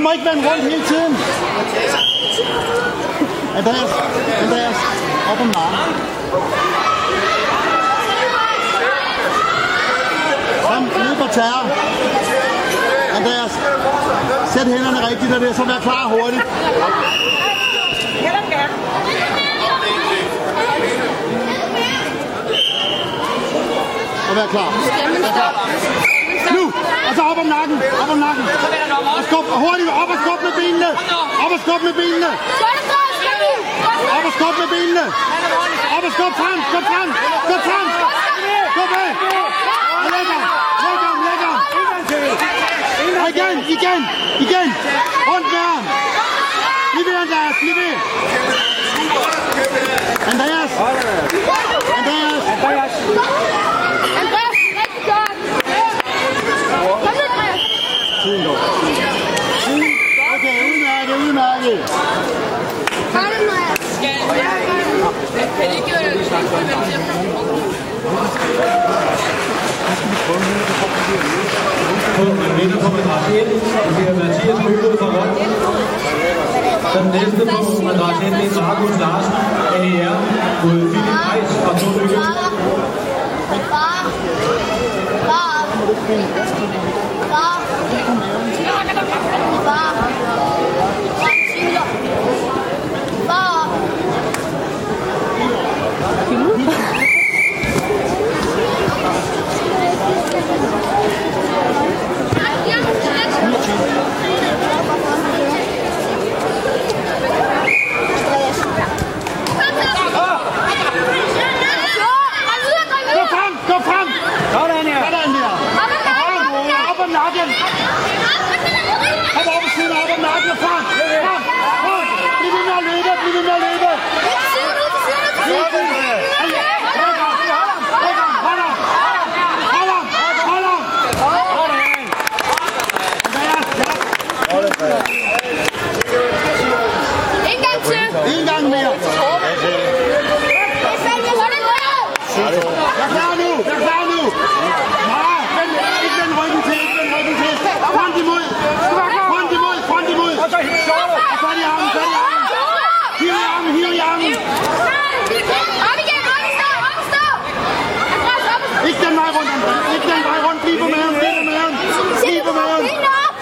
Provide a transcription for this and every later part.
du må ikke vende rundt hele tiden. Andreas, Andreas, op om nakken. Kom, ned på terror. Andreas, sæt hænderne rigtigt, og det er så vær klar hurtigt. Og vær klar. Vær klar. Og så op om nakken. Op om nakken. Og skub, og hurtigt op og skub med benene. Op og skub med benene. Op og skub med benene. Op og skub frem. Skub frem. Skub frem. Skub af. Og læg ham. Læg ham. Læg ham. Og igen. Igen. Igen. Rundt med ham. Bliv ved, Andreas. Bliv ved. Andreas. Andreas. Andreas, rigtig godt. Kom nu, Andreas. Tiden går. Okay, udmærket, udmærket. Kom nu, Andreas. Man vinder på madras 1, det er Mathias Møbel fra. Den næste på madras 1, det er Markus Larsen, AER, mod Philip Reis fra Torlykke. Far. Far. Far. Far. Far. Cykler. Far. Gå frem, gå frem. Sådan der. Sådan der. Frem. Op om nakken. Kom op og siden op om nakken. Frem. Frem. Frem. Bliv ved med at løbe. Bliv ved med at løbe. Hold ham. Hold ham. Hold ham. Hold ham. Hold ham. Andreas, ja. En gang til. En gang mere. Jeg er klar nu. Vær klar nu. Nej, vend, ikke den ryggen til. Ikke den ryggen til. Front imod. Front imod. Front imod. Og så er de armen. Så er de armen. Hiv i armen. Hiv i armen. Op igen, op og stå, op og stå. Ikke den vej rundt, Ikke den vej rundt. Bliv på maven. Bliv på maven. Bliv på maven.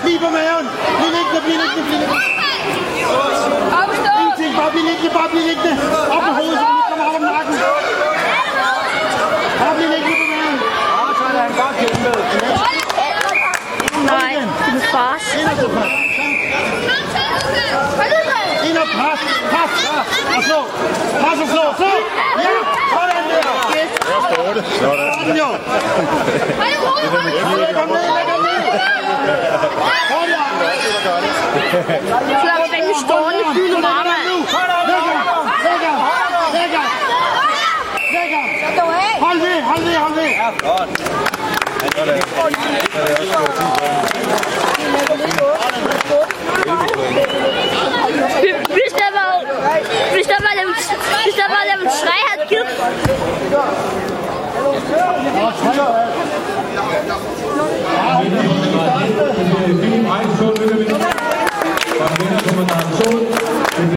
Bliv på maven. Bliv liggende. Bliv liggende. Bliv liggende. Op og stå. Ingenting. Bare bliv liggende. Bare bliv liggende. Op med hovedet, så du ikke kommer op om nakken. Bare bliv liggende på maven. Nej, det fars. Ind og. Hold Andreas. Ind og pres. Pres. Og slå. Pres og slå. Slå. Ja. Sådan der. Sådan jo. Hold i hovedet, hold i hovedet. Læg ham ned. Ham ned. Hurtigt. Så er fandme stående fylde af. Hold ved. Hold ved. Hold ved. Hvis Schrei hat Kirch.